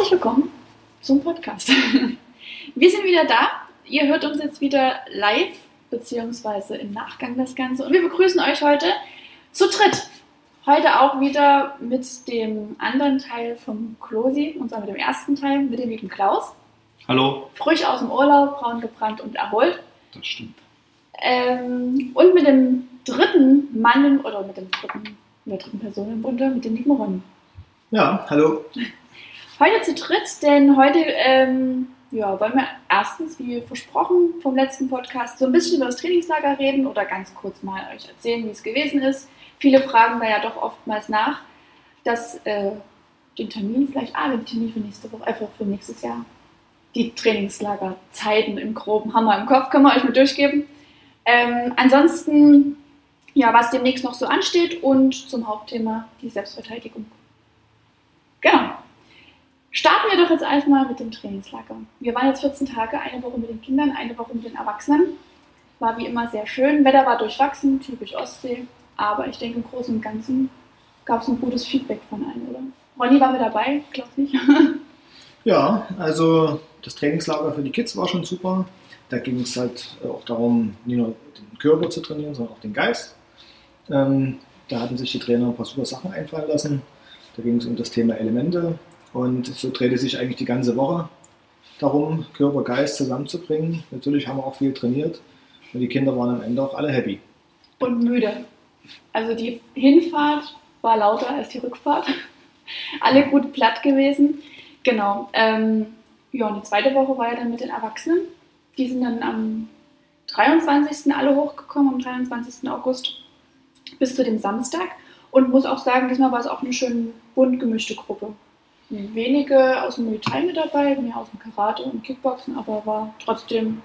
Herzlich willkommen zum Podcast. Wir sind wieder da. Ihr hört uns jetzt wieder live, beziehungsweise im Nachgang das Ganze. Und wir begrüßen euch heute zu dritt. Heute auch wieder mit dem anderen Teil vom Klosi, und zwar mit dem ersten Teil, mit dem lieben Klaus. Hallo. Frisch aus dem Urlaub, braun gebrannt und erholt. Das stimmt. Ähm, und mit dem dritten Mann, oder mit dem dritten, mit der dritten Person im Bunde, mit dem lieben Ron. Ja, hallo. Heute zu dritt, denn heute ähm, ja, wollen wir erstens, wie versprochen vom letzten Podcast, so ein bisschen über das Trainingslager reden oder ganz kurz mal euch erzählen, wie es gewesen ist. Viele fragen da ja doch oftmals nach, dass äh, den Termin vielleicht, ah, den Termin für nächste Woche, einfach für nächstes Jahr. Die Trainingslagerzeiten im Groben wir im Kopf, können wir euch mit durchgeben. Ähm, ansonsten, ja, was demnächst noch so ansteht und zum Hauptthema die Selbstverteidigung. Genau. Starten wir doch jetzt erstmal mit dem Trainingslager. Wir waren jetzt 14 Tage, eine Woche mit den Kindern, eine Woche mit den Erwachsenen. War wie immer sehr schön. Wetter war durchwachsen, typisch Ostsee. Aber ich denke, im Großen und Ganzen gab es ein gutes Feedback von allen, oder? Ronny war mit dabei, glaubst nicht? ja, also das Trainingslager für die Kids war schon super. Da ging es halt auch darum, nicht nur den Körper zu trainieren, sondern auch den Geist. Ähm, da hatten sich die Trainer ein paar super Sachen einfallen lassen. Da ging es um das Thema Elemente, und so drehte sich eigentlich die ganze Woche darum, Körper, Geist zusammenzubringen. Natürlich haben wir auch viel trainiert und die Kinder waren am Ende auch alle happy. Und müde. Also die Hinfahrt war lauter als die Rückfahrt. alle gut platt gewesen. Genau. Ähm, ja, und die zweite Woche war ja dann mit den Erwachsenen. Die sind dann am 23. alle hochgekommen, am 23. August bis zu dem Samstag. Und muss auch sagen, diesmal war es auch eine schön bunt gemischte Gruppe wenige aus dem Muay Thai mit dabei, mehr aus dem Karate und Kickboxen, aber war trotzdem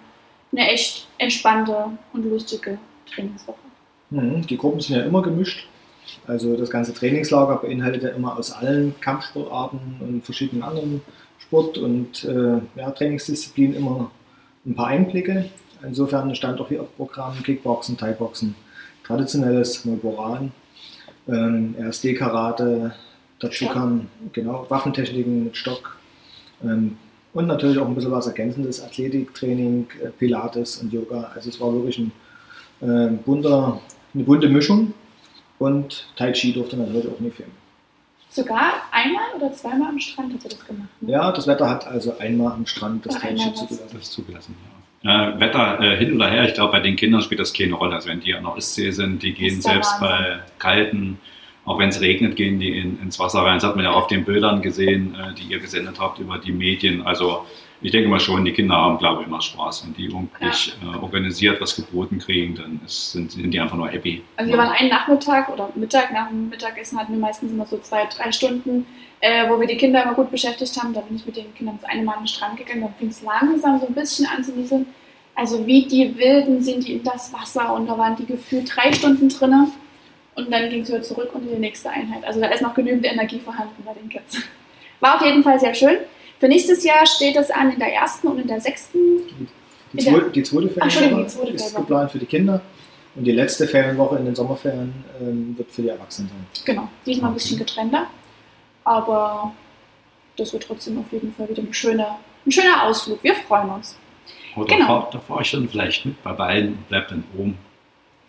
eine echt entspannte und lustige Trainingswoche. Mhm, die Gruppen sind ja immer gemischt. Also das ganze Trainingslager beinhaltet ja immer aus allen Kampfsportarten und verschiedenen anderen Sport- und äh, ja, Trainingsdisziplinen immer ein paar Einblicke. Insofern stand auch hier auf Programm Kickboxen, Thai-Boxen, traditionelles Moboran, ähm, RSD-Karate, Dazu kamen genau Waffentechniken mit Stock ähm, und natürlich auch ein bisschen was Ergänzendes, Athletiktraining, äh, Pilates und Yoga. Also es war wirklich ein, äh, bunter, eine bunte Mischung und Tai Chi durfte natürlich auch nicht fehlen. Sogar einmal oder zweimal am Strand hat er das gemacht? Ne? Ja, das Wetter hat also einmal am Strand das Tai Chi zugelassen. Das zugelassen ja. Äh, Wetter äh, hin oder her, ich glaube, bei den Kindern spielt das keine Rolle. Also wenn die an der Ostsee sind, die gehen selbst Wahnsinn. bei kalten auch wenn es regnet, gehen die in, ins Wasser rein. Das hat man ja auf den Bildern gesehen, äh, die ihr gesendet habt über die Medien. Also ich denke mal schon, die Kinder haben, glaube ich, immer Spaß. Wenn die ja. äh, organisiert was geboten kriegen, dann ist, sind, sind, die einfach nur happy. Also wir waren einen Nachmittag oder Mittag, nach dem Mittagessen hatten wir meistens immer so zwei, drei Stunden, äh, wo wir die Kinder immer gut beschäftigt haben. Da bin ich mit den Kindern das eine Mal an den Strand gegangen, dann fing es langsam so ein bisschen an zu nieseln. Also wie die Wilden sind die in das Wasser und da waren die gefühlt drei Stunden drinnen. Und dann ging es wieder zurück und in die nächste Einheit. Also da ist noch genügend Energie vorhanden bei den Kids. War auf jeden Fall sehr schön. Für nächstes Jahr steht es an in der ersten und in der sechsten. Die, zweite, die zweite Ferienwoche ist geplant für die Kinder. Und die letzte Ferienwoche in den Sommerferien ähm, wird für die Erwachsenen sein. Genau, diesmal ein bisschen getrennter. Aber das wird trotzdem auf jeden Fall wieder ein schöner, ein schöner Ausflug. Wir freuen uns. Oder genau. da fahre ich dann vielleicht mit bei beiden und bleib dann oben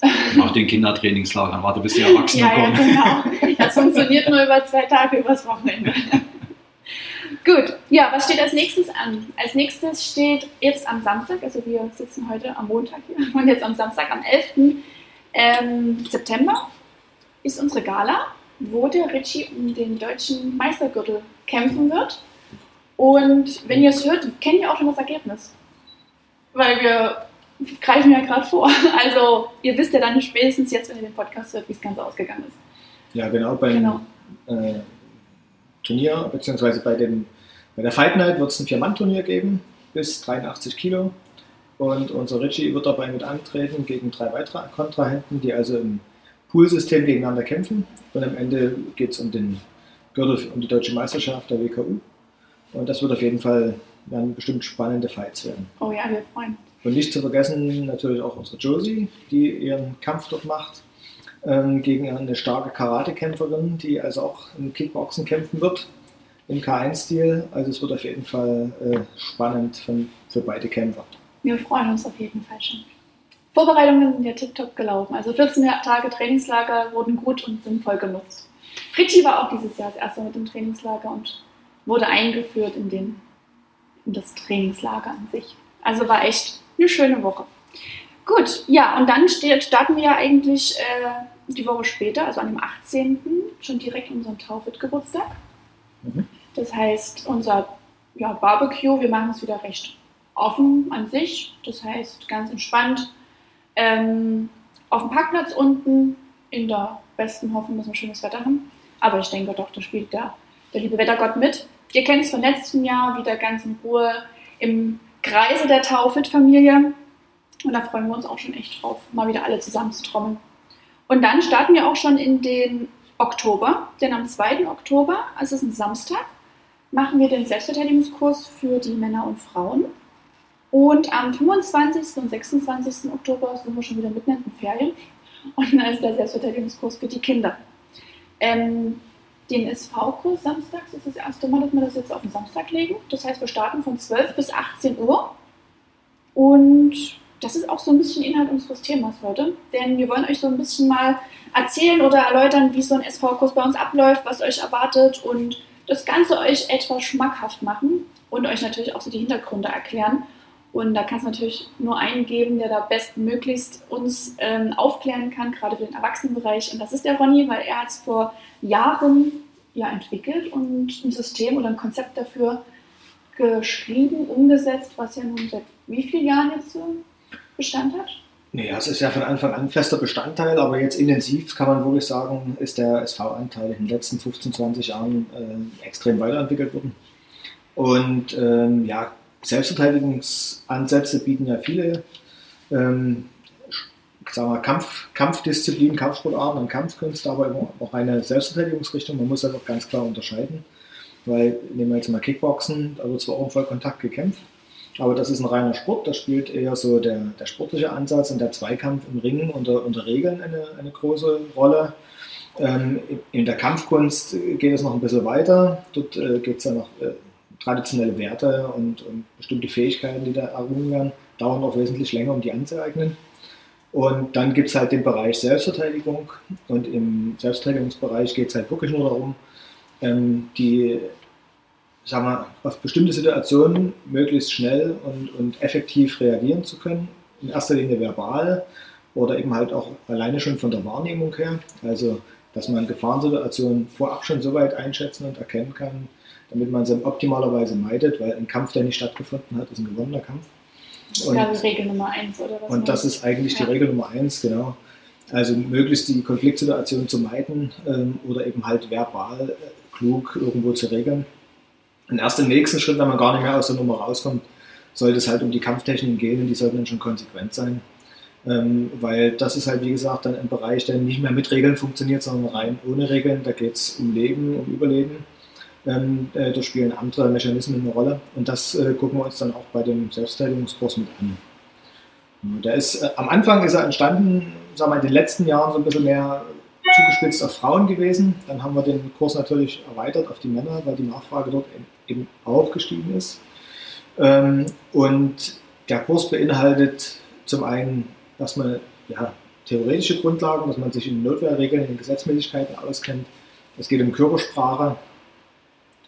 nach den Kindertrainingslagern warte, bis die Erwachsenen ja, kommen. Ja, genau. Das funktioniert nur über zwei Tage übers Wochenende. Gut, ja, was steht als nächstes an? Als nächstes steht jetzt am Samstag, also wir sitzen heute am Montag hier und jetzt am Samstag, am 11. Ähm, September, ist unsere Gala, wo der Richie um den deutschen Meistergürtel kämpfen wird. Und wenn ihr es hört, kennt ihr auch schon das Ergebnis. Weil wir greifen ja gerade vor. Also ihr wisst ja dann spätestens jetzt, wenn ihr den Podcast hört, wie es ganz ausgegangen ist. Ja, genau, beim genau. Äh, Turnier, beziehungsweise bei, dem, bei der Fight Night wird es ein Vier-Mann-Turnier geben, bis 83 Kilo. Und unser Richie wird dabei mit antreten gegen drei weitere Kontrahenten, die also im Poolsystem gegeneinander kämpfen. Und am Ende geht es um den Gürtel, um die deutsche Meisterschaft der WKU. Und das wird auf jeden Fall werden bestimmt spannende Fights werden. Oh ja, wir freuen uns. Und nicht zu vergessen natürlich auch unsere Josie, die ihren Kampf dort macht, ähm, gegen eine starke Karatekämpferin, die also auch im Kickboxen kämpfen wird. im K1-Stil. Also es wird auf jeden Fall äh, spannend für, für beide Kämpfer. Wir freuen uns auf jeden Fall schon. Vorbereitungen sind ja tiptop gelaufen. Also 14 Tage Trainingslager wurden gut und sinnvoll genutzt. Richie war auch dieses Jahr das erste mit dem Trainingslager und wurde eingeführt in, den, in das Trainingslager an sich. Also war echt eine schöne Woche. Gut, ja, und dann starten wir ja eigentlich äh, die Woche später, also an dem 18. schon direkt unseren Taufit-Geburtstag. Mhm. Das heißt, unser ja, Barbecue, wir machen es wieder recht offen an sich. Das heißt, ganz entspannt ähm, auf dem Parkplatz unten, in der besten Hoffnung, dass wir schönes Wetter haben. Aber ich denke doch, da spielt der, der liebe Wettergott mit. Ihr kennt es von letztem Jahr wieder ganz in Ruhe im Kreise der Taufit-Familie. Und da freuen wir uns auch schon echt drauf, mal wieder alle zusammen zu trommeln. Und dann starten wir auch schon in den Oktober, denn am 2. Oktober, also es ist ein Samstag, machen wir den Selbstverteidigungskurs für die Männer und Frauen. Und am 25. und 26. Oktober sind wir schon wieder mitten in den Ferien. Und dann ist der Selbstverteidigungskurs für die Kinder. Ähm, den SV-Kurs samstags ist das erste Mal, dass wir das jetzt auf den Samstag legen. Das heißt, wir starten von 12 bis 18 Uhr. Und das ist auch so ein bisschen Inhalt unseres Themas heute. Denn wir wollen euch so ein bisschen mal erzählen oder erläutern, wie so ein SV-Kurs bei uns abläuft, was euch erwartet und das Ganze euch etwas schmackhaft machen und euch natürlich auch so die Hintergründe erklären. Und da kann es natürlich nur einen geben, der da bestmöglichst uns ähm, aufklären kann, gerade für den Erwachsenenbereich. Und das ist der Ronny, weil er hat es vor Jahren ja, entwickelt und ein System oder ein Konzept dafür geschrieben, umgesetzt, was ja nun seit wie vielen Jahren jetzt so Bestand hat? Naja, es ist ja von Anfang an fester Bestandteil, aber jetzt intensiv kann man wirklich sagen, ist der SV-Anteil in den letzten 15, 20 Jahren äh, extrem weiterentwickelt worden. Und ähm, ja, Selbstverteidigungsansätze bieten ja viele ähm, sagen wir, Kampf, Kampfdisziplinen, Kampfsportarten und Kampfkünste, aber auch eine Selbstverteidigungsrichtung. Man muss das auch ganz klar unterscheiden, weil nehmen wir jetzt mal Kickboxen, da wird zwar auch im Vollkontakt gekämpft, aber das ist ein reiner Sport, da spielt eher so der, der sportliche Ansatz und der Zweikampf im Ringen unter, unter Regeln eine, eine große Rolle. Ähm, in der Kampfkunst geht es noch ein bisschen weiter. Dort äh, geht es ja noch äh, traditionelle Werte und, und, bestimmte Fähigkeiten, die da errungen werden, dauern auch wesentlich länger, um die anzueignen. Und dann gibt es halt den Bereich Selbstverteidigung. Und im Selbstverteidigungsbereich geht es halt wirklich nur darum, ähm, die sagen wir, auf bestimmte Situationen möglichst schnell und, und effektiv reagieren zu können. In erster Linie verbal oder eben halt auch alleine schon von der Wahrnehmung her. Also, dass man Gefahrensituationen vorab schon so weit einschätzen und erkennen kann, damit man sie optimalerweise meidet, weil ein Kampf, der nicht stattgefunden hat, ist ein gewonnener Kampf. Das ist Regel Nummer eins, oder was? Und das ist eigentlich ja. die Regel Nummer eins, genau. Also möglichst die Konfliktsituation zu meiden ähm, oder eben halt verbal äh, klug irgendwo zu regeln. Und erst im nächsten Schritt, wenn man gar nicht mehr aus der Nummer rauskommt, sollte es halt um die Kampftechniken gehen und die sollten dann schon konsequent sein. Ähm, weil das ist halt, wie gesagt, dann ein Bereich, der nicht mehr mit Regeln funktioniert, sondern rein ohne Regeln. Da geht es um Leben, um Überleben. Ähm, äh, da spielen andere Mechanismen eine Rolle. Und das äh, gucken wir uns dann auch bei dem Selbstverteidigungskurs mit an. Der ist, äh, am Anfang ist er entstanden, sagen wir, in den letzten Jahren so ein bisschen mehr zugespitzt auf Frauen gewesen. Dann haben wir den Kurs natürlich erweitert auf die Männer, weil die Nachfrage dort eben auch gestiegen ist. Ähm, und der Kurs beinhaltet zum einen erstmal ja, theoretische Grundlagen, dass man sich in Notwehrregeln, in Gesetzmäßigkeiten auskennt. Es geht um Körpersprache.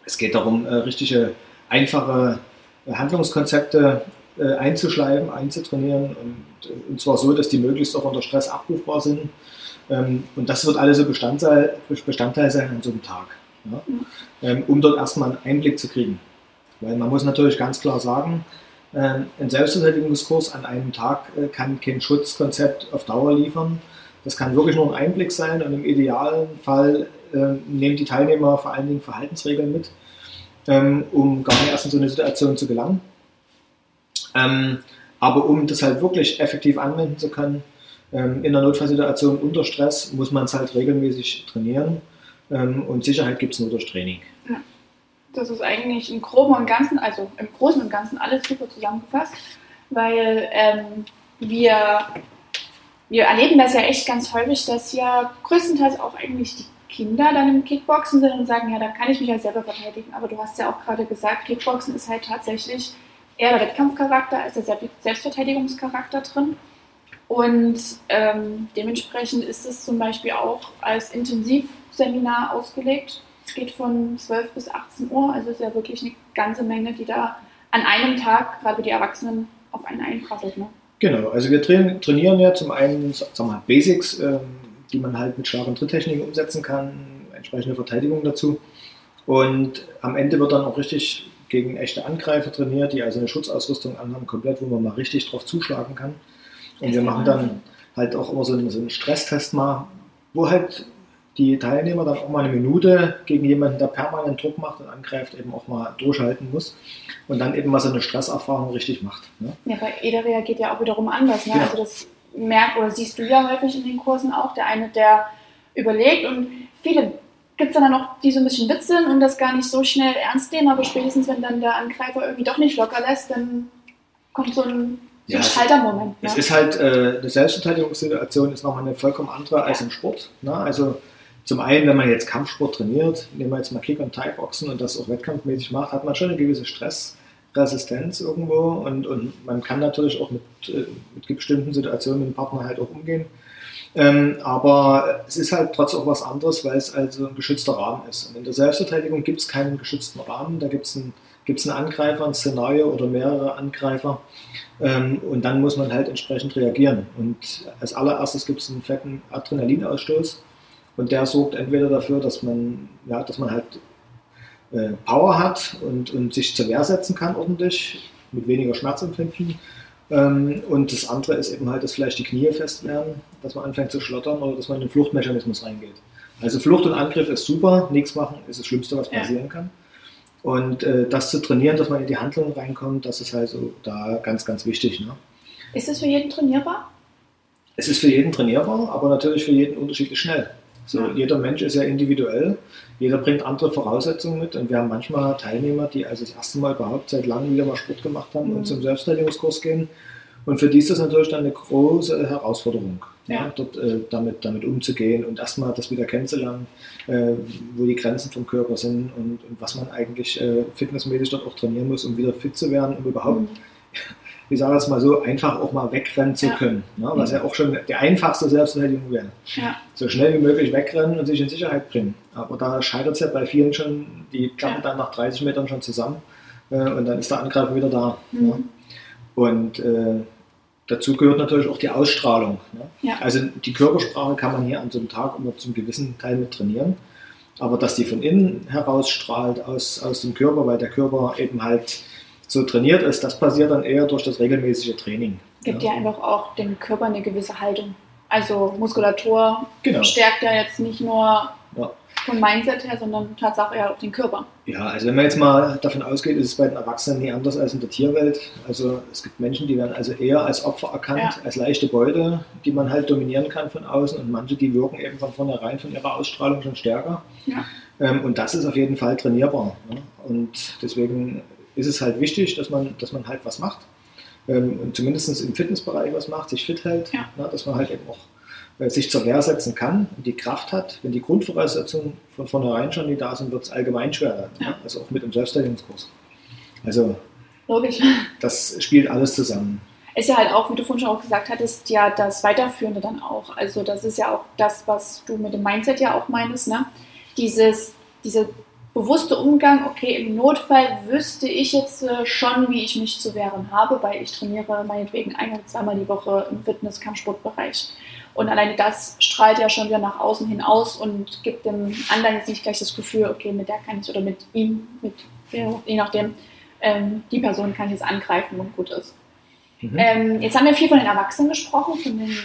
Es geht darum, äh, richtige, einfache äh, Handlungskonzepte äh, einzuschleifen, einzutrainieren und, und zwar so, dass die möglichst auch unter Stress abrufbar sind ähm, und das wird alles so Bestandteil, Bestandteil sein an so einem Tag, ja? ähm, um dort erstmal einen Einblick zu kriegen. Weil man muss natürlich ganz klar sagen, äh, ein Selbstverteidigungskurs an einem Tag kann kein Schutzkonzept auf Dauer liefern. Das kann wirklich nur ein Einblick sein und im idealen Fall nehmen die Teilnehmer vor allen Dingen Verhaltensregeln mit, ähm, um gar nicht erst in so eine Situation zu gelangen. Ähm, aber um das halt wirklich effektiv anwenden zu können, ähm, in der Notfallsituation unter Stress muss man es halt regelmäßig trainieren ähm, und Sicherheit gibt es nur durch Training. Ja. Das ist eigentlich im Groben und Ganzen, also im Großen und Ganzen alles super zusammengefasst, weil ähm, wir, wir erleben das ja echt ganz häufig, dass ja größtenteils auch eigentlich die Kinder dann im Kickboxen sind und sagen, ja, da kann ich mich ja selber verteidigen. Aber du hast ja auch gerade gesagt, Kickboxen ist halt tatsächlich eher der Wettkampfcharakter als der Selbstverteidigungscharakter drin. Und ähm, dementsprechend ist es zum Beispiel auch als Intensivseminar ausgelegt. Es geht von 12 bis 18 Uhr, also ist ja wirklich eine ganze Menge, die da an einem Tag, gerade die Erwachsenen, auf einen einprasselt. Ne? Genau, also wir trainieren ja zum einen sagen wir mal, Basics, ähm, die man halt mit und Tritttechniken umsetzen kann, entsprechende Verteidigung dazu. Und am Ende wird dann auch richtig gegen echte Angreifer trainiert, die also eine Schutzausrüstung anhaben, komplett, wo man mal richtig drauf zuschlagen kann. Und wir machen dann halt auch immer so einen, so einen Stresstest mal, wo halt die Teilnehmer dann auch mal eine Minute gegen jemanden, der permanent Druck macht und angreift, eben auch mal durchhalten muss und dann eben mal so eine Stresserfahrung richtig macht. Ne? Ja, bei jeder reagiert ja auch wiederum anders. Ne? Genau. Also das merkt oder siehst du ja häufig in den Kursen auch, der eine, der überlegt und viele gibt es dann auch, die so ein bisschen witzeln und das gar nicht so schnell ernst nehmen, aber spätestens, wenn dann der Angreifer irgendwie doch nicht locker lässt, dann kommt so ein, so ja, ein Schaltermoment. Ne? Es ist halt, äh, eine Selbstverteidigungssituation ist nochmal eine vollkommen andere ja. als im Sport. Ne? Also zum einen, wenn man jetzt Kampfsport trainiert, nehmen wir jetzt mal Kick- und Thai-Boxen und das auch wettkampfmäßig macht, hat man schon eine gewisse Stressresistenz irgendwo und, und man kann natürlich auch mit, äh, mit bestimmten Situationen mit dem Partner halt auch umgehen. Ähm, aber es ist halt trotzdem auch was anderes, weil es also ein geschützter Rahmen ist. Und in der Selbstverteidigung gibt es keinen geschützten Rahmen, da gibt es einen, gibt's einen Angreifer, ein Szenario oder mehrere Angreifer. Ähm, und dann muss man halt entsprechend reagieren. Und als allererstes gibt es einen fetten Adrenalinausstoß. Und der sorgt entweder dafür, dass man, ja, dass man halt äh, Power hat und, und sich zur Wehr setzen kann ordentlich, mit weniger Schmerzempfinden ähm, und das andere ist eben halt, dass vielleicht die Knie fest werden, dass man anfängt zu schlottern oder dass man in den Fluchtmechanismus reingeht. Also Flucht und Angriff ist super, nichts machen ist das Schlimmste, was passieren ja. kann. Und äh, das zu trainieren, dass man in die Handlung reinkommt, das ist halt so da ganz, ganz wichtig. Ne? Ist es für jeden trainierbar? Es ist für jeden trainierbar, aber natürlich für jeden unterschiedlich schnell. So, ja. Jeder Mensch ist ja individuell, jeder bringt andere Voraussetzungen mit und wir haben manchmal Teilnehmer, die also das erste Mal überhaupt seit langem wieder mal Sport gemacht haben mhm. und zum Selbstverteidigungskurs gehen. Und für die ist das natürlich dann eine große Herausforderung, ja. Ja, dort äh, damit, damit umzugehen und erstmal das wieder kennenzulernen, äh, wo die Grenzen vom Körper sind und, und was man eigentlich äh, fitnessmäßig dort auch trainieren muss, um wieder fit zu werden, um überhaupt mhm ich sage es mal so, einfach auch mal wegrennen zu ja. können. Ne? Was ja auch schon die einfachste Selbstverteidigung wäre. Ja. So schnell wie möglich wegrennen und sich in Sicherheit bringen. Aber da scheitert es ja bei vielen schon, die klappen dann nach 30 Metern schon zusammen äh, und dann ist der Angreifer wieder da. Mhm. Ne? Und äh, dazu gehört natürlich auch die Ausstrahlung. Ne? Also die Körpersprache kann man hier an so einem Tag immer zum gewissen Teil mit trainieren. Aber dass die von innen heraus strahlt aus, aus dem Körper, weil der Körper eben halt so trainiert ist, das passiert dann eher durch das regelmäßige Training. Gibt ja, ja einfach auch dem Körper eine gewisse Haltung. Also Muskulatur genau. stärkt ja jetzt nicht nur ja. vom Mindset her, sondern tatsächlich auch den Körper. Ja, also wenn man jetzt mal davon ausgeht, ist es bei den Erwachsenen nie anders als in der Tierwelt. Also es gibt Menschen, die werden also eher als Opfer erkannt, ja. als leichte Beute, die man halt dominieren kann von außen und manche, die wirken eben von vornherein von ihrer Ausstrahlung schon stärker. Ja. Ähm, und das ist auf jeden Fall trainierbar. Ne? Und deswegen ist es halt wichtig, dass man, dass man halt was macht. Ähm, zumindest im Fitnessbereich was macht, sich fit hält, ja. ne, dass man halt eben auch äh, sich zur Wehr setzen kann und die Kraft hat. Wenn die Grundvoraussetzungen von vornherein schon nicht da sind, wird es allgemein schwerer. Ja. Ne? Also auch mit dem Selbstverteidigungskurs. Also Logisch. das spielt alles zusammen. Ist ja halt auch, wie du vorhin schon auch gesagt hattest, ja das Weiterführende dann auch. Also das ist ja auch das, was du mit dem Mindset ja auch meinst, ne? Dieses, diese bewusste Umgang, okay, im Notfall wüsste ich jetzt äh, schon, wie ich mich zu wehren habe, weil ich trainiere meinetwegen ein oder zweimal die Woche im Fitness-Kampfsportbereich. Und alleine das strahlt ja schon wieder nach außen hin aus und gibt dem anderen jetzt nicht gleich das Gefühl, okay, mit der kann ich oder mit ihm, mit je nachdem, ähm, die Person kann ich jetzt angreifen und gut ist. Mhm. Ähm, jetzt haben wir viel von den Erwachsenen gesprochen, von den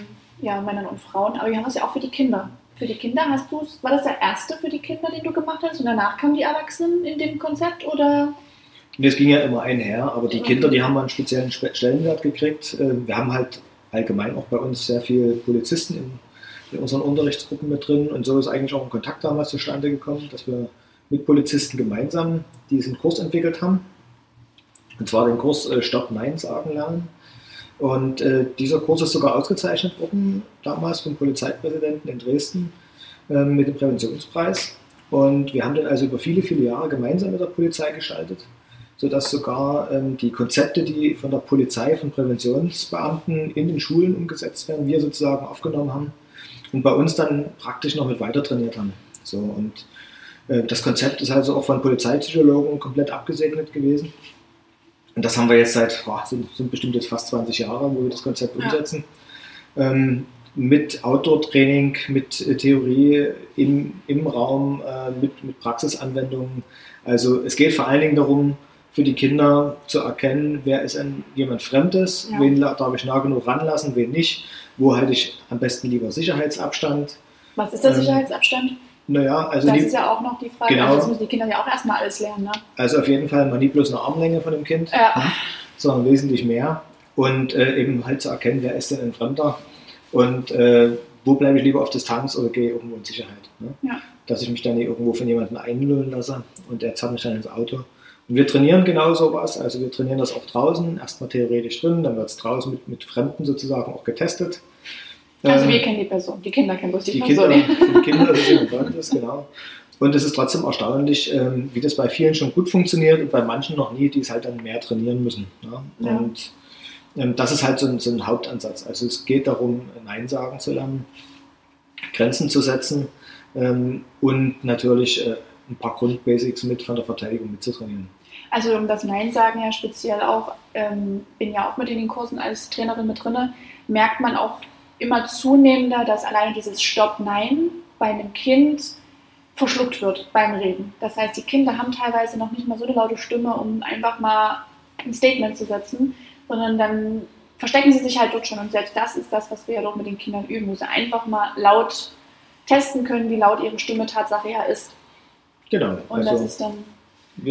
ja, Männern und Frauen, aber wir haben das ja auch für die Kinder für die Kinder hast du war das der erste für die Kinder, den du gemacht hast und danach kamen die Erwachsenen in dem Konzept oder? Es ging ja immer einher, aber die Kinder, die haben einen speziellen Stellenwert gekriegt. Ähm, wir haben halt allgemein auch bei uns sehr viele Polizisten in, in unseren Unterrichtsgruppen mit drin und so ist eigentlich auch ein Kontakt damals zustande gekommen, dass wir mit Polizisten gemeinsam diesen Kurs entwickelt haben. Und zwar den Kurs äh, Stopp Nein sagen lernen. Und äh, dieser Kurs ist sogar ausgezeichnet worden, damals vom Polizeipräsidenten in Dresden. ähm, mit dem Präventionspreis. Und wir haben den also über viele, viele Jahre gemeinsam mit der Polizei gestaltet, sodass sogar ähm, die Konzepte, die von der Polizei, von Präventionsbeamten in den Schulen umgesetzt werden, wir sozusagen aufgenommen haben und bei uns dann praktisch noch mit weiter trainiert haben. So, und äh, das Konzept ist also auch von Polizeipsychologen komplett abgesegnet gewesen. Und das haben wir jetzt seit, boah, sind, sind bestimmt jetzt fast 20 Jahre, wo wir das Konzept umsetzen. Ja. Ähm, mit Outdoor-Training, mit äh, Theorie im, im Raum, äh, mit, mit Praxisanwendungen. Also es geht vor allen Dingen darum, für die Kinder zu erkennen, wer ist ein, jemand Fremdes, ja. wen darf ich nah genug ranlassen, wen nicht, wo halte ich am besten lieber Sicherheitsabstand. Was ist der ähm, Sicherheitsabstand? Naja, also das die, ist ja auch noch die Frage, genau, also das müssen die Kinder ja auch erstmal alles lernen. Ne? Also auf jeden Fall mal nie bloß eine Armlänge von dem Kind, ja. ne? sondern wesentlich mehr. Und äh, eben halt zu erkennen, wer ist denn ein Fremder und äh, wo bleibe ich lieber auf Distanz oder gehe irgendwo in Sicherheit. Ne? Ja. Dass ich mich dann nicht irgendwo von jemandem einlullen lasse und der zerrt mich dann ins Auto. Und wir trainieren genau sowas, also wir trainieren das auch draußen, erstmal theoretisch drin, dann wird es draußen mit, mit Fremden sozusagen auch getestet. Also wir ähm, kennen die Person, die Kinder kennen bloß die, die Person. Kinder, die Kinder, das ist jemand genau. Und es ist trotzdem erstaunlich, ähm, wie das bei vielen schon gut funktioniert und bei manchen noch nie, die es halt dann mehr trainieren müssen. Ja? Und ähm, das ist halt so ein, so ein, Hauptansatz. Also es geht darum, Nein sagen zu lernen, Grenzen zu setzen und natürlich äh, ein paar Grundbasics mit von der Verteidigung mitzutrainieren. Also um das Nein sagen ja speziell auch, ähm, bin ja auch mit in den Kursen als Trainerin mit drin, merkt man auch immer zunehmender, dass alleine dieses Stopp-Nein bei einem Kind verschluckt wird beim Reden. Das heißt, die Kinder haben teilweise noch nicht mal so eine laute Stimme, um einfach mal ein Statement zu setzen, sondern dann verstecken sie sich halt dort schon. Und selbst das ist das, was wir ja doch mit den Kindern üben, wo sie einfach mal laut testen können, wie laut ihre Stimme Tatsache ja ist. Genau. Und also das ist dann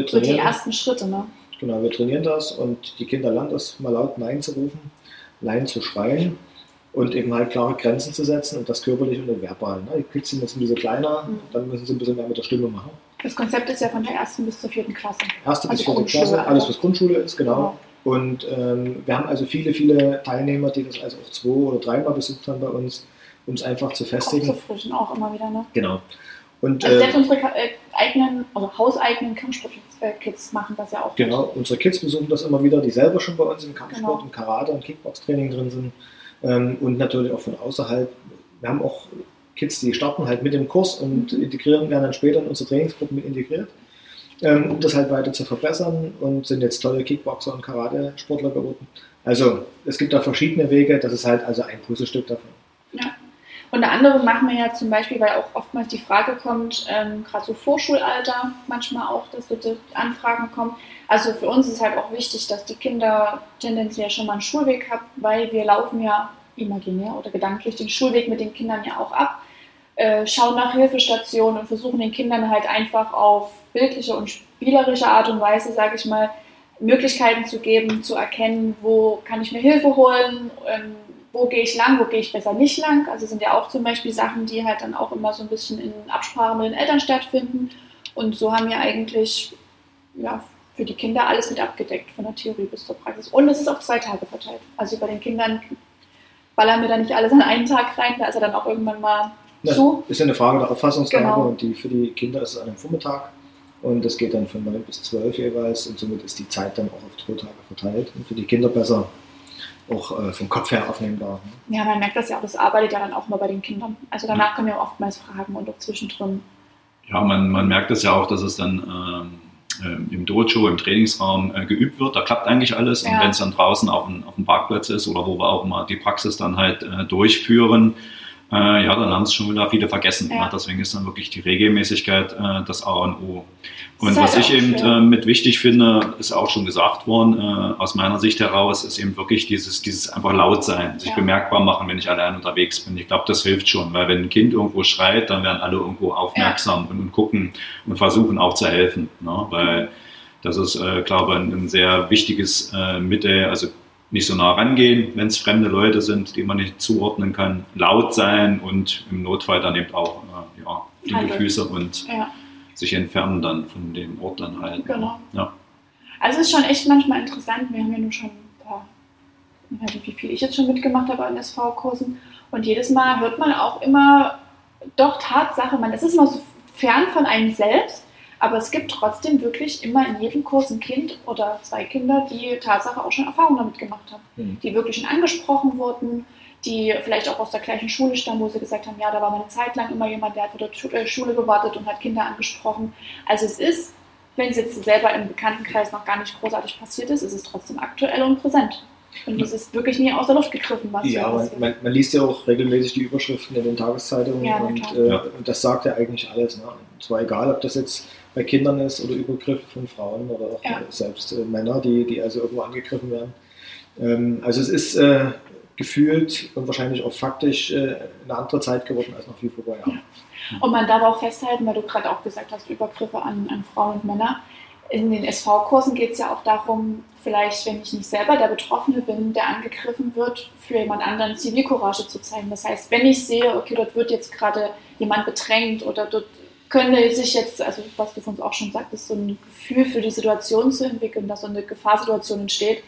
so die ersten Schritte. Ne? Genau, wir trainieren das und die Kinder lernen das mal laut Nein zu rufen, Nein zu schreien und eben halt klare Grenzen zu setzen und das körperlich und verbal. Ne? Die Kids sind jetzt ein bisschen kleiner, mhm. dann müssen sie ein bisschen mehr mit der Stimme machen. Das Konzept ist ja von der ersten bis zur vierten Klasse. Erste also bis vierte Klasse, alles was Grundschule ist, genau. genau. Und ähm, wir haben also viele, viele Teilnehmer, die das also auch zwei oder dreimal besucht haben bei uns, um es einfach zu festigen. Aufzufrischen auch immer wieder, ne? Genau. Und, also selbst äh, unsere äh, eigenen, also hauseigenen Kampfsport-Kids machen das ja auch. Genau, unsere Kids besuchen das immer wieder, die selber schon bei uns im Kampfsport genau. und Karate und Kickbox-Training drin sind. Ähm, und natürlich auch von außerhalb. Wir haben auch Kids, die starten halt mit dem Kurs und mhm. integrieren, werden dann später in unsere Trainingsgruppen mit integriert, ähm, um das halt weiter zu verbessern und sind jetzt tolle Kickboxer und Karate-Sportler geworden. Also es gibt da verschiedene Wege, das ist halt also ein Puzzlestück davon. Ja. Unter anderem machen wir ja zum Beispiel, weil auch oftmals die Frage kommt, ähm, gerade so Vorschulalter, manchmal auch, dass die Anfragen kommen, also für uns ist halt auch wichtig, dass die Kinder tendenziell schon mal einen Schulweg haben, weil wir laufen ja imaginär oder gedanklich den Schulweg mit den Kindern ja auch ab, äh, schauen nach Hilfestationen und versuchen den Kindern halt einfach auf bildliche und spielerische Art und Weise, sage ich mal, Möglichkeiten zu geben, zu erkennen, wo kann ich mir Hilfe holen, ähm, wo gehe ich lang, wo gehe ich besser nicht lang. Also sind ja auch zum Beispiel Sachen, die halt dann auch immer so ein bisschen in Absprache mit den Eltern stattfinden. Und so haben wir eigentlich ja, für die Kinder alles mit abgedeckt, von der Theorie bis zur Praxis. Und es ist auf zwei Tage verteilt. Also bei den Kindern ballern wir da nicht alles an einen Tag rein, da ist er dann auch irgendwann mal ja, zu. Ist ja eine Frage der Auffassungsgabe genau. und die, für die Kinder ist es an einem Vormittag und das geht dann von 9 bis 12 jeweils und somit ist die Zeit dann auch auf zwei Tage verteilt und für die Kinder besser auch äh, vom Kopf her aufnehmbar. Ne? Ja, man merkt das ja auch, das arbeitet ja dann auch mal bei den Kindern. Also danach kommen ja oftmals Fragen und auch zwischendrin. Ja, man, man merkt es ja auch, dass es dann ähm, ähm, im Dojo, im Trainingsraum äh, geübt wird. Da klappt eigentlich alles. Ja. Und wenn es dann draußen auf dem, auf dem Parkplatz ist oder wo wir auch mal die Praxis dann halt äh, durchführen, äh, ja, dann haben es schon wieder viele vergessen. Ja. Deswegen ist dann wirklich die Regelmäßigkeit äh, das A und O. Und was ich eben äh, mit wichtig finde, ist auch schon gesagt worden, äh, aus meiner Sicht heraus, ist eben wirklich dieses, dieses einfach laut sein, sich ja. bemerkbar machen, wenn ich allein unterwegs bin. Ich glaube, das hilft schon, weil wenn ein Kind irgendwo schreit, dann werden alle irgendwo aufmerksam ja. und, und, gucken und versuchen auch zu helfen. Ne? Weil das ist, äh, glaube ich, ein, ein, sehr wichtiges äh, Mittel. Also nicht so nah rangehen, wenn es fremde Leute sind, die man nicht zuordnen kann, laut sein und im Notfall dann eben auch äh, ja, flinke Füße und ja. sich entfernen dann von dem Ort dann halt. Genau. Ja. Also es ist schon echt manchmal interessant. Wir haben ja nun schon, boah, ich weiß nicht, wie viel ich jetzt schon mitgemacht habe an SV-Kursen und jedes Mal hört man auch immer doch Tatsache, man, es ist immer so fern von einem selbst, aber es gibt trotzdem wirklich immer in jedem Kurs ein Kind oder zwei Kinder, die Tatsache auch schon Erfahrungen damit gemacht haben, mhm. die wirklich schon angesprochen wurden, die vielleicht auch aus der gleichen Schule stammen, wo sie gesagt haben, ja, da war mal eine Zeit lang immer jemand, der hat vor der Schule gewartet und hat Kinder angesprochen. Also es ist, wenn es jetzt selber im Bekanntenkreis noch gar nicht großartig passiert ist, ist es trotzdem aktuell und präsent. Und es ist wirklich nie aus der Luft gegriffen, was Ja, man, man, man, liest ja auch regelmäßig die Überschriften in den Tageszeitungen ja, und, äh, ja. und, das sagt ja eigentlich alles. Ne? Und zwar egal, ob das jetzt bei Kindern ist oder Übergriffe von Frauen oder auch ja. selbst äh, Männer, die, die also irgendwo angegriffen werden. Ähm, also es ist äh, gefühlt und wahrscheinlich auch faktisch äh, eine andere Zeit geworden als noch viel vorher. Ja. Und man darf auch festhalten, weil du gerade auch gesagt hast, Übergriffe an, an Frauen und Männer. In den SV-Kursen geht es ja auch darum, vielleicht, wenn ich nicht selber der Betroffene bin, der angegriffen wird, für jemand anderen Zivilcourage zu zeigen. Das heißt, wenn ich sehe, okay, dort wird jetzt gerade jemand bedrängt oder dort könnte sich jetzt, also was du von uns auch schon sagtest, so ein Gefühl für die Situation zu entwickeln, dass so eine Gefahrsituation entsteht,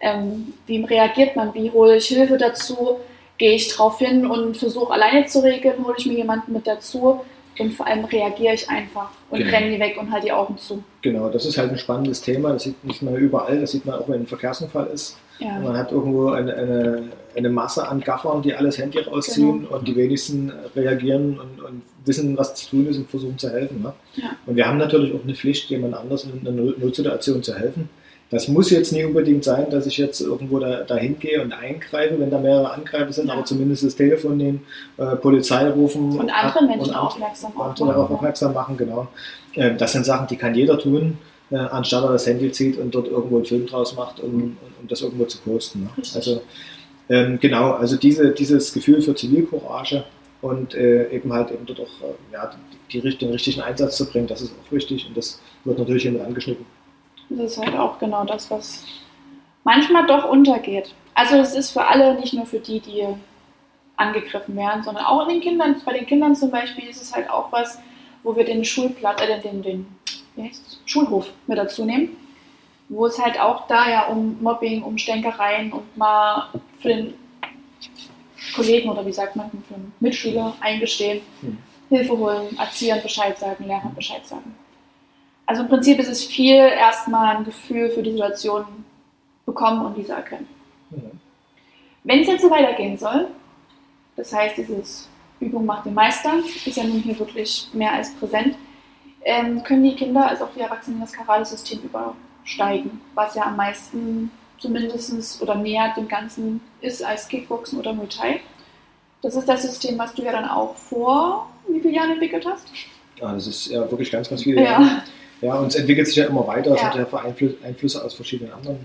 ähm, wie reagiert man, wie hole ich Hilfe dazu, gehe ich drauf hin und versuche alleine zu regeln, hole ich mir jemanden mit dazu und vor allem reagiere ich einfach und genau. renne die weg und halte die Augen zu. Genau, das ist halt ein spannendes Thema, das sieht nicht mehr überall, das sieht man auch, wenn ein Verkehrsunfall ist. Ja. Man hat irgendwo eine, eine, eine, Masse an Gaffern, die alles Handy rausziehen genau. und die wenigsten reagieren und, und, wissen, was zu tun ist und versuchen zu helfen. Ne? Ja. Und wir haben natürlich auch eine Pflicht, jemand anders in einer Notsituation zu helfen. Das muss jetzt nicht unbedingt sein, dass ich jetzt irgendwo da, dahin gehe und eingreife, wenn da mehrere Angreifer sind, ja. aber zumindest das Telefon nehmen, äh, Polizei rufen und andere Menschen und aufmerksam, machen. darauf aufmerksam machen. Genau. Äh, das sind Sachen, die kann jeder tun, äh, anstatt er das Handy zieht und dort irgendwo einen Film draus macht, um, um, um das irgendwo zu posten. Ne? Also ähm, genau, also diese, dieses Gefühl für Zivilcourage und äh, eben halt eben dort auch äh, ja, die, die, den richtigen Einsatz zu bringen, das ist auch wichtig und das wird natürlich immer angeschnitten. Das ist halt auch genau das, was manchmal doch untergeht. Also es ist für alle, nicht nur für die, die angegriffen werden, sondern auch den Kindern. Bei den Kindern zum Beispiel ist es halt auch was, wo wir den Schulplatz, äh, den, den Schulhof mit dazu nehmen, wo es halt auch da ja um Mobbing, um Stänkereien und mal für den Kollegen oder wie sagt man, für den Mitschüler eingestehen, hm. Hilfe holen, Erziehern Bescheid sagen, Lehrern Bescheid sagen. Also im Prinzip ist es viel erstmal ein Gefühl für die Situation bekommen und diese erkennen. Mhm. Wenn es jetzt so weitergehen soll, das heißt, dieses Übung macht den Meister, ist ja nun hier wirklich mehr als präsent, ähm, können die Kinder als auch die Erwachsenen das Karate-System übersteigen, was ja am meisten zumindest oder näher dem Ganzen ist als Kickboxen oder Muay Thai. Das ist das System, was du ja dann auch vor wie vielen Jahren entwickelt hast? Ja, das ist ja wirklich ganz, ganz viele Jahre. Ja. Ja, und es entwickelt sich ja immer weiter. Es ja. hat ja Einflüsse aus verschiedenen anderen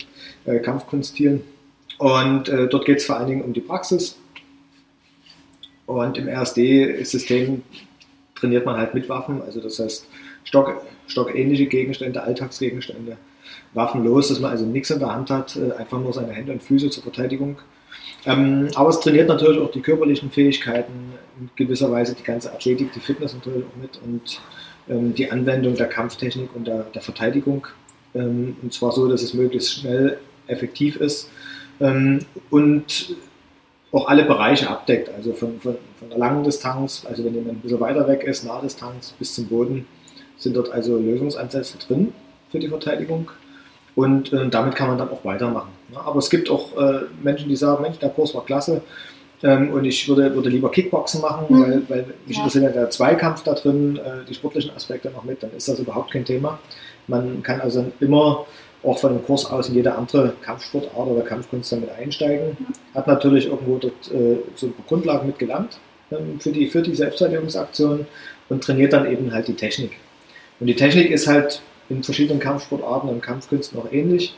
äh, Kampfkunststilen. Und äh, dort geht es vor allen Dingen um die Praxis. Und im RSD-System trainiert man halt mit Waffen, also das heißt Stock, stockähnliche Gegenstände, Alltagsgegenstände, waffenlos, dass man also nichts in der Hand hat, äh, einfach nur seine Hände und Füße zur Verteidigung. Ähm, aber es trainiert natürlich auch die körperlichen Fähigkeiten, in gewisser Weise die ganze Athletik, die Fitness natürlich auch mit und ähm, die Anwendung der Kampftechnik und der, der Verteidigung. Ähm, und zwar so, dass es möglichst schnell effektiv ist ähm, und auch alle Bereiche abdeckt, also von, von, von der langen Distanz, also wenn jemand ein bisschen weiter weg ist, Nahdistanz bis zum Boden, sind dort also Lösungsansätze drin für die Verteidigung. Und äh, damit kann man dann auch weitermachen. Ja, aber es gibt auch äh, Menschen, die sagen, Mensch, der Kurs war klasse, ähm, und ich würde, würde lieber Kickboxen machen, mhm. weil, weil mich ja. interessiert ja der Zweikampf da drin, äh, die sportlichen Aspekte noch mit, dann ist das überhaupt kein Thema. Man kann also immer auch von dem Kurs aus in jede andere Kampfsportart oder Kampfkunst damit einsteigen. Mhm. Hat natürlich irgendwo dort äh, so ein paar Grundlagen mitgelernt ähm, für, die, für die Selbstverteidigungsaktion und trainiert dann eben halt die Technik. Und die Technik ist halt in verschiedenen Kampfsportarten und Kampfkünsten auch ähnlich.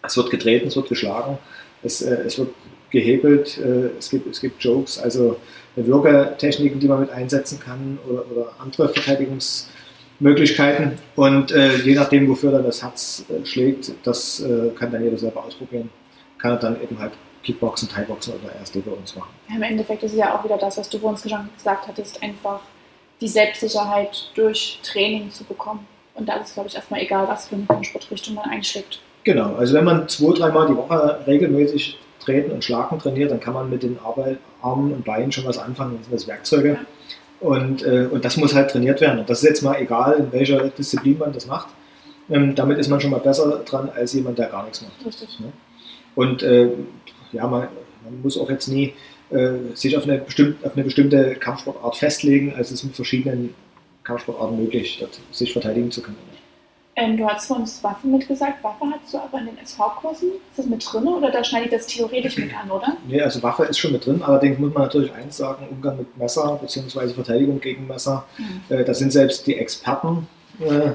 Es wird getreten, es wird geschlagen, es, äh, es wird gehebelt. Äh, es, gibt, es gibt Jokes, also Würgetechniken, die man mit einsetzen kann oder, oder andere Verteidigungsmöglichkeiten. Und äh, je nachdem, wofür dann das Herz äh, schlägt, das äh, kann dann jeder selber ausprobieren. Kann er dann eben halt Kickboxen, Thai-Boxen oder RSD bei uns machen. Ja, Im Endeffekt ist es ja auch wieder das, was du vor uns gesagt hattest, einfach die Selbstsicherheit durch Training zu bekommen. Und da ist, glaube ich, erstmal egal, was für eine Sportrichtung man einschlägt. Genau, also wenn man zwei, dreimal die Woche regelmäßig Treten und Schlagen trainiert, dann kann man mit den Arbeit, Armen und Beinen schon was anfangen. Das sind das Werkzeuge. Und, äh, und das muss halt trainiert werden. Und das ist jetzt mal egal, in welcher Disziplin man das macht. Ähm, damit ist man schon mal besser dran als jemand, der gar nichts macht. Richtig. Ne? Und äh, ja, man, man, muss auch jetzt nie äh, sich auf eine, bestimmte, auf eine bestimmte Kampfsportart festlegen. Also es ist mit verschiedenen Kampfsportarten möglich, sich verteidigen zu können. Ähm, du hast von uns Waffen mitgesagt. Waffe hast du aber in den SV-Kursen. Ist das mit drin oder da schneidet das theoretisch mit an, oder? Nee, also Waffe ist schon mit drin. Allerdings muss man natürlich eins sagen: Umgang mit Messer bzw. Verteidigung gegen Messer. Mhm. Äh, da sind selbst die Experten äh,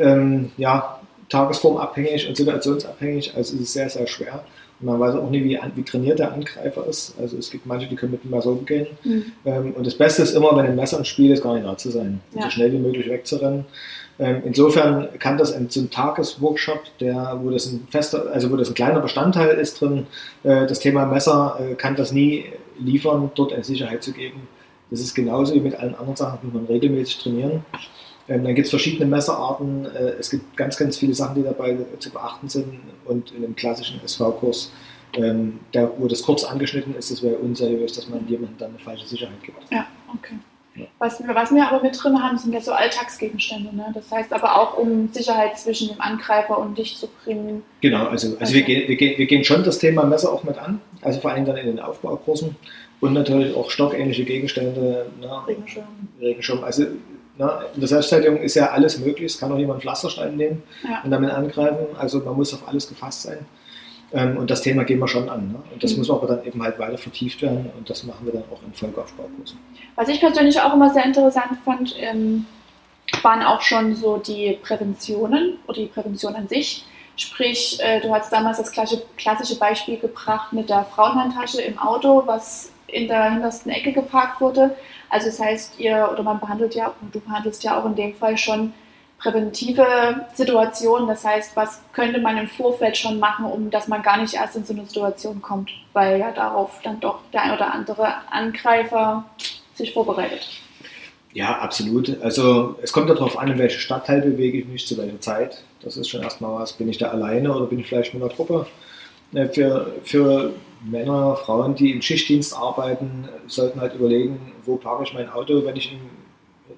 ähm, ja, tagesformabhängig und situationsabhängig. Also es ist sehr, sehr schwer. Man weiß auch nie, wie, wie trainiert der Angreifer ist. Also es gibt manche, die können mit dem Messer umgehen. Mhm. Ähm, und das Beste ist immer, wenn ein Messer im Spiel ist, gar nicht da zu sein. Ja. So schnell wie möglich wegzurennen. Ähm, insofern kann das ein, so ein Tagesworkshop, der, wo das ein fester, also wo das ein kleiner Bestandteil ist drin, äh, das Thema Messer äh, kann das nie liefern, dort eine Sicherheit zu geben. Das ist genauso wie mit allen anderen Sachen, die man regelmäßig trainieren. Ähm, dann gibt es verschiedene Messerarten. Äh, es gibt ganz, ganz viele Sachen, die dabei zu beachten sind. Und in einem klassischen SV-Kurs, ähm, wo das kurz angeschnitten ist, das wäre unseriös, dass man jemandem dann eine falsche Sicherheit gibt. Ja, okay. Was, was wir aber mit drin haben, sind ja so Alltagsgegenstände. Ne? Das heißt aber auch, um Sicherheit zwischen dem Angreifer und dich zu bringen. Genau, also, also, also wir, gehen, wir, gehen, wir gehen schon das Thema Messer auch mit an, also vor allem dann in den Aufbaukursen und natürlich auch stockähnliche Gegenstände. Ne? Regenschirm. Regenschirm. Also ne? in der Selbstverteidigung ist ja alles möglich. Es kann auch jemand Pflasterstein nehmen ja. und damit angreifen. Also man muss auf alles gefasst sein. Ähm, und das Thema gehen wir schon an. Ne? Und das mhm. muss aber dann eben halt weiter vertieft werden und das machen wir dann auch in Folgeaufbaukursen. Was ich persönlich auch immer sehr interessant fand, ähm, waren auch schon so die Präventionen oder die Prävention an sich. Sprich, äh, du hast damals das klassische Beispiel gebracht mit der Frauenhandtasche im Auto, was in der hintersten Ecke geparkt wurde. Also das heißt, ihr oder man behandelt ja, du behandelst ja auch in dem Fall schon präventive Situationen. Das heißt, was könnte man im Vorfeld schon machen, um dass man gar nicht erst in so eine Situation kommt, weil ja darauf dann doch der ein oder andere Angreifer sich vorbereitet. Ja, absolut. Also es kommt darauf an, in welchem Stadtteil bewege ich mich, zu welcher Zeit. Das ist schon erstmal was. Bin ich da alleine oder bin ich vielleicht mit einer Truppe? Äh, für, für Männer, Frauen, die im Schichtdienst arbeiten, sollten halt überlegen, wo parke ich mein Auto, wenn ich in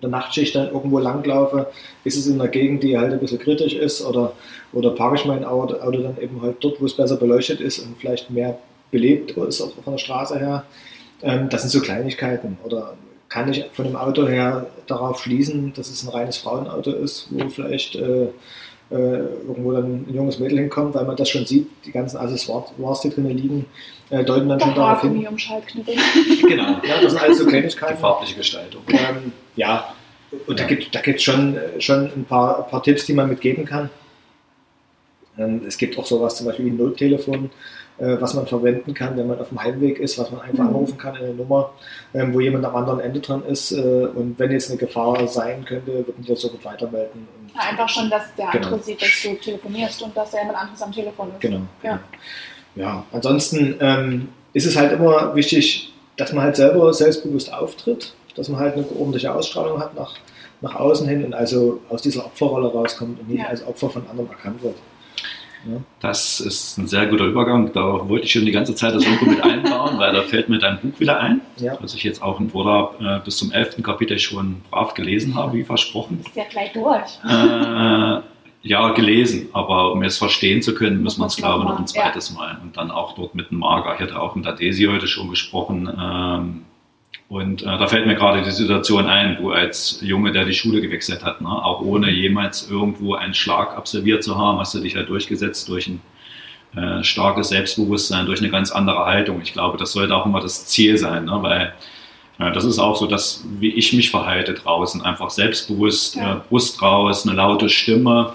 der Nachtschicht dann irgendwo langlaufe, ist es in einer Gegend, die halt ein bisschen kritisch ist oder, oder parke ich mein Auto, dann eben halt dort, wo es besser beleuchtet ist und vielleicht mehr belebt ist, auch von der Straße her. Ähm, das sind so Kleinigkeiten. Oder kann ich von dem Auto her darauf schließen, dass es ein reines Frauenauto ist, wo vielleicht äh, äh, irgendwo dann ein junges Mädel hinkommt, weil man das schon sieht, die ganzen Accessoires, die drinnen liegen, äh, deuten dann schon darauf hin. Um genau, ja, das sind alles so Kleinigkeiten. Die farbliche Gestaltung. Ähm, ja, und da gibt es da schon, schon ein paar, ein paar Tipps, die man mitgeben kann. Ähm, es gibt auch sowas zum Beispiel wie ein Nottelefon, äh, was man verwenden kann, wenn man auf dem Heimweg ist, was man einfach mhm. anrufen kann in eine Nummer, ähm, wo jemand am anderen Ende dran ist. Äh, und wenn jetzt eine Gefahr sein könnte, würden die das sofort weitermelden. Ja, einfach schon, dass der genau. andere sieht, dass du telefonierst und dass er jemand anderes am Telefon ist. Genau. Ja, genau. Ja ansonsten ähm, ist es halt immer wichtig, dass man halt selber selbstbewusst auftritt, dass man halt eine ordentliche Ausstrahlung hat nach, nach außen hin und also aus dieser Opferrolle rauskommt und nicht ja. als Opfer von anderen erkannt wird. Das ist ein sehr guter Übergang. Da wollte ich schon die ganze Zeit das irgendwo mit einbauen, weil da fällt mir dein Buch wieder ein, ja. was ich jetzt auch in Urlaub äh, bis zum 11. Kapitel schon brav gelesen habe, wie versprochen. Ist ja gleich durch. Äh, ja, gelesen, aber um es verstehen zu können, müssen wir es, glaube ich, noch ein zweites ja. Mal. Und dann auch dort mit dem Marker. Ich hatte auch mit der Desi heute schon gesprochen. Ähm, und äh, da fällt mir gerade die Situation ein, wo als Junge, der die Schule gewechselt hat, ne, auch ohne jemals irgendwo einen Schlag absolviert zu haben, hast du dich halt durchgesetzt durch ein äh, starkes Selbstbewusstsein, durch eine ganz andere Haltung. Ich glaube, das sollte auch immer das Ziel sein, ne, weil äh, das ist auch so, dass wie ich mich verhalte draußen, einfach selbstbewusst, ja. äh, Brust raus, eine laute Stimme,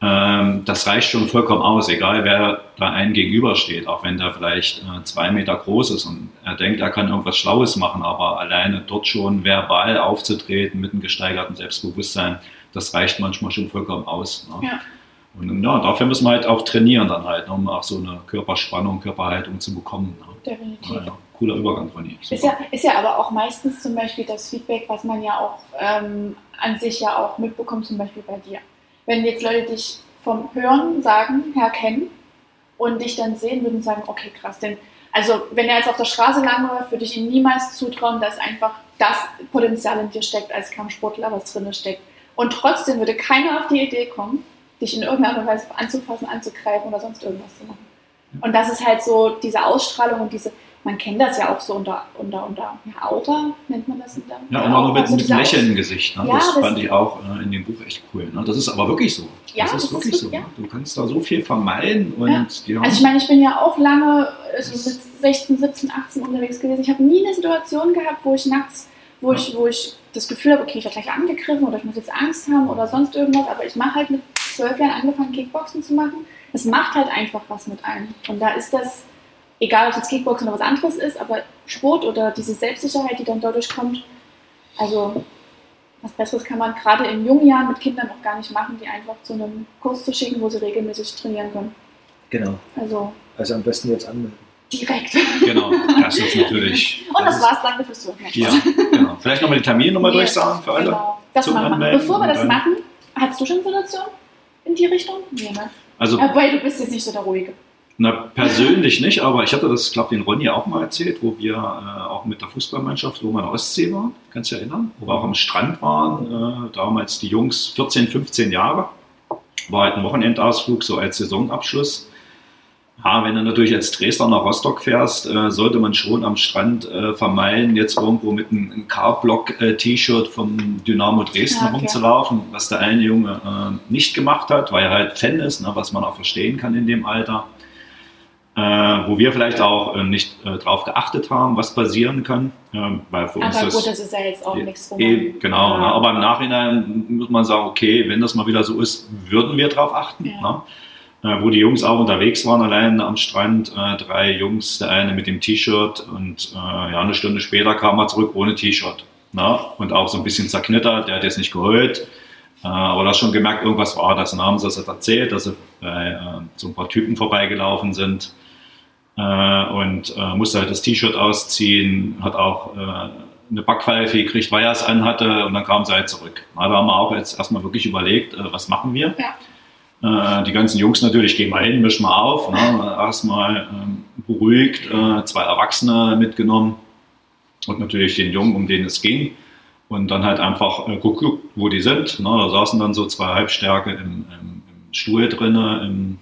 das reicht schon vollkommen aus, egal wer da einem gegenübersteht, auch wenn der vielleicht äh, zwei Meter groß ist und er denkt, er kann irgendwas Schlaues machen, aber alleine dort schon verbal aufzutreten mit einem gesteigerten Selbstbewusstsein, das reicht manchmal schon vollkommen aus. Ne? Ja. Und ja, dafür müssen wir halt auch trainieren dann halt, ne, um auch so eine Körperspannung, Körperhaltung zu bekommen. Ne? Definitiv. Ja, cooler Übergang von ihr. Ist ja, ist ja aber auch meistens zum Beispiel das Feedback, was man ja auch ähm, an sich ja auch mitbekommt, zum Beispiel bei dir wenn jetzt Leute dich vom Hören sagen her kennen und dich dann sehen würden und sagen, okay, krass, denn also wenn er jetzt auf der Straße langläuft, würde ich ihm niemals zutrauen, dass einfach das Potenzial in dir steckt als Kampfsportler, was drin steckt. Und trotzdem würde keiner auf die Idee kommen, dich in irgendeiner Weise anzufassen, anzugreifen oder sonst irgendwas zu machen. Und das ist halt so diese Ausstrahlung und diese, man kennt das ja auch so unter, unter, unter ja, Aura, nennt man das in der Ja, und auch noch mit, also mit einem Lächeln im Gesicht. Ne? Ja, das, das, fand ich auch äh, in dem Buch echt cool. Ne? Das ist aber wirklich so. Ja, das ist das wirklich ist, so. Ja. Du kannst da so viel vermeiden. Und, ja. Also ich meine, ich bin ja auch lange also mit 16, 17, 18 unterwegs gewesen. Ich habe nie eine Situation gehabt, wo ich nachts, wo, ich, wo ich das Gefühl habe, okay, ich werde gleich angegriffen oder ich muss jetzt Angst haben oder sonst irgendwas. Aber ich mache halt mit zwölf Jahren angefangen, Kickboxen zu machen. Es macht halt einfach was mit einem. Und da ist das egal ob es jetzt Kickboxen oder was anderes ist, aber Sport oder diese Selbstsicherheit, die dann dadurch kommt, also was Besseres kann man gerade in jungen Jahren mit Kindern noch gar nicht machen, die einfach zu einem Kurs zu schicken, wo sie regelmäßig trainieren können. Genau. Also, also am besten jetzt anmelden. Direkt. Genau, das ist natürlich. Und das, das war's, danke fürs Zuhören. Ja, genau. Vielleicht nochmal die Terminnummer ja, durchsagen für alle. Genau, das machen wir. Bevor wir das machen, hast du schon Situation in die Richtung? Ja, ne? Also, Wobei du bist jetzt nicht so der Ruhige. Na, persönlich nicht, aber ich hatte das, glaube ich, den Ronny auch mal erzählt, wo wir äh, auch mit der Fußballmannschaft wo wir an der Ostsee waren, kannst du dich erinnern? Wo wir auch am Strand waren, äh, damals die Jungs 14, 15 Jahre. War halt ein Wochenendausflug, so als Saisonabschluss. Ja, wenn du natürlich als Dresdner nach Rostock fährst, äh, sollte man schon am Strand äh, vermeiden, jetzt irgendwo mit einem K-Block-T-Shirt vom Dynamo Dresden ja, rumzulaufen, was der eine Junge äh, nicht gemacht hat, weil er halt Fan ist, ne, was man auch verstehen kann in dem Alter äh, wo wir vielleicht auch äh, nicht äh, darauf geachtet haben, was passieren kann. Weil für uns aber das, gut, das ist ja jetzt auch nichts. Eh, genau, ja. ne, aber im Nachhinein muss man sagen, okay, wenn das mal wieder so ist, würden wir darauf achten. Ja. Ne? Äh, wo die Jungs auch unterwegs waren, allein am Strand, äh, drei Jungs, der eine mit dem T-Shirt und äh, ja, eine Stunde später kam er zurück ohne T-Shirt. Ne? Und auch so ein bisschen zerknittert, der hat jetzt nicht geheult. aber da schon gemerkt, irgendwas war das. Und haben sie das erzählt, dass sie bei so ein paar Typen vorbeigelaufen sind, äh, und äh, musste halt das T-Shirt ausziehen, hat auch äh, eine Backpfeife gekriegt, weil er es anhatte und dann kam sie halt zurück. Da haben wir auch jetzt erstmal wirklich überlegt, äh, was machen wir. Ja. Äh, die ganzen Jungs natürlich, gehen wir hin, mischen wir auf. Ne? Erstmal ähm, beruhigt, äh, zwei Erwachsene mitgenommen und natürlich den Jungen, um den es ging. Und dann halt einfach äh, geguckt, wo die sind. Ne? Da saßen dann so zwei Halbstärke im, im, im Stuhl drinnen, im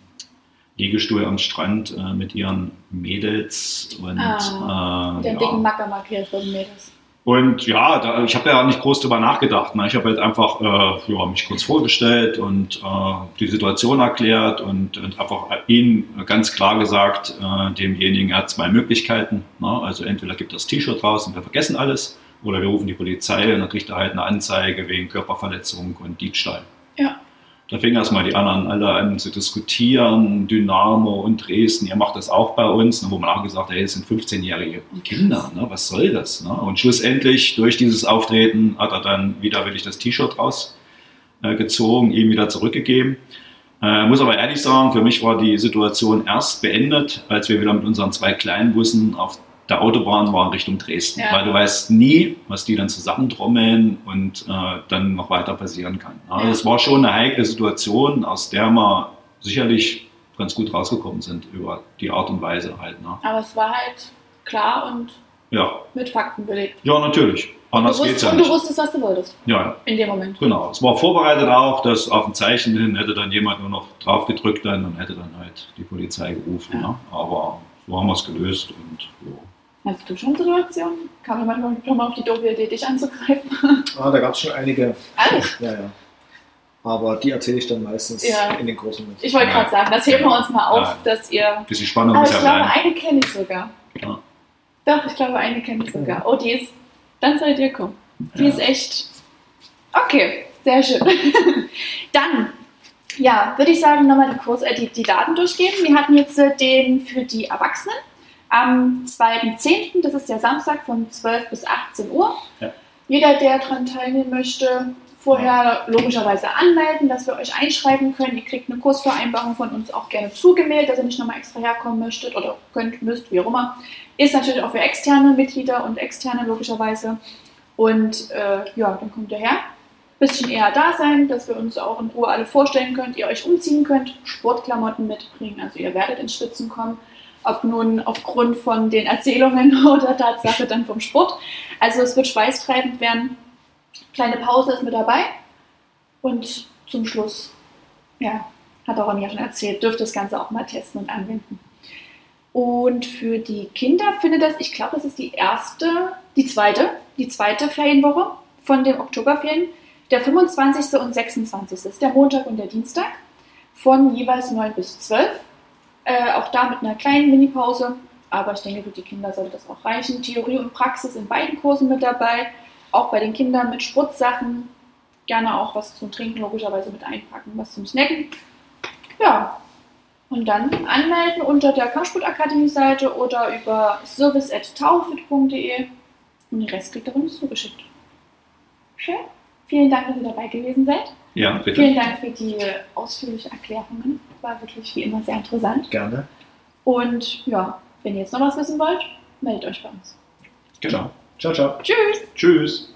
Liegestuhl am Strand äh, mit ihren Mädels und ah, äh, den ja. dicken Macker markiert von Mädels. Und ja, da, ich habe ja nicht groß drüber nachgedacht. Ne? Ich habe halt einfach äh, ja, mich kurz vorgestellt und äh, die Situation erklärt und, und einfach ihnen ganz klar gesagt, äh, demjenigen, hat zwei Möglichkeiten. Ne? Also entweder gibt das T-Shirt raus und wir vergessen alles oder wir rufen die Polizei und dann kriegt er halt eine Anzeige wegen Körperverletzung und Diebstahl. Ja. Da fingen erstmal die anderen alle an zu diskutieren, Dynamo und Dresden, ihr macht das auch bei uns, ne, wo man auch gesagt hat, hey, das sind 15-jährige Kinder, ne, was soll das? Ne? Und schlussendlich durch dieses Auftreten hat er dann widerwillig das T-Shirt rausgezogen, äh, ihm wieder zurückgegeben. Äh, muss aber ehrlich sagen, für mich war die Situation erst beendet, als wir wieder mit unseren zwei kleinen Bussen auf der Autobahn war in Richtung Dresden, ja. weil du weißt nie, was die dann zusammentrommeln und äh, dann noch weiter passieren kann. Also es war schon eine heikle Situation, aus der wir sicherlich ganz gut rausgekommen sind über die Art und Weise halt. Ne? Aber es war halt klar und ja. mit Fakten belegt. Ja, natürlich. Anders geht's ja nicht. Und du wusstest, was du wolltest. Ja. In dem Moment. Genau. Es war vorbereitet auch, dass auf ein Zeichen hin hätte dann jemand nur noch drauf gedrückt dann und hätte dann halt die Polizei gerufen. Ja. Ne? Aber so haben wir es gelöst und ja. Hast du schon Situationen? Kam jemand schon mal auf die doofe Idee, dich anzugreifen? Ah, da gab es schon einige. Alles? Ja, ja. Aber die erzähle ich dann meistens ja. in den Kursen mit. Ich wollte gerade sagen, das heben wir uns mal auf, ja. dass ihr. Bisschen Spannung Aber ich glaube, eine kenne ich sogar. Ja. Doch, ich glaube, eine kenne ich sogar. Oh, die ist. Dann soll ihr kommen. Die ist echt. Okay, sehr schön. dann ja, würde ich sagen, nochmal die, Kurs, äh, die, die Daten durchgeben. Wir hatten jetzt äh, den für die Erwachsenen am 2.10., das ist der Samstag von 12 bis 18 Uhr. Ja. Jeder, der daran teilnehmen möchte, vorher logischerweise anmelden, dass wir euch einschreiben können. Ihr kriegt eine Kursvereinbarung von uns auch gerne zugemeldet, dass ihr nicht nochmal extra herkommen möchtet oder könnt, müsst, wie auch immer. Ist natürlich auch für externe Mitglieder und externe logischerweise. Und äh, ja, dann kommt ihr her. bisschen eher da sein, dass wir uns auch in Ruhe alle vorstellen könnt, ihr euch umziehen könnt, Sportklamotten mitbringen, also ihr werdet ins Schwitzen kommen, ob nun aufgrund von den Erzählungen oder Tatsache dann vom Sport. Also es wird schweißtreibend werden. Kleine Pause ist mit dabei und zum Schluss, ja, hat auch Ronja schon erzählt, dürft das Ganze auch mal testen und anwenden. Und für die Kinder findet das, ich glaube, das ist die erste, die zweite, die zweite Ferienwoche von den Oktoberferien. Der 25. und 26. ist der Montag und der Dienstag von jeweils 9 bis 12. Äh, auch da mit einer kleinen Minipause. Aber ich denke, für die Kinder sollte das auch reichen. Theorie und Praxis in beiden Kursen mit dabei. Auch bei den Kindern mit Spritzsachen. Gerne auch was zum Trinken logischerweise mit einpacken, was zum Snacken. Ja, und dann anmelden unter der Kampfsportakademie-Seite oder über service.taufit.de und den Rest kriegt ihr uns zugeschickt. Schön. Vielen Dank, dass ihr dabei gewesen seid. Ja, bitte. Vielen Dank für die ausführlichen Erklärungen. War wirklich wie immer sehr interessant. Gerne. Und ja, wenn ihr jetzt noch was wissen wollt, meldet euch bei uns. Genau. Ciao, ciao. Tschüss! Tschüss.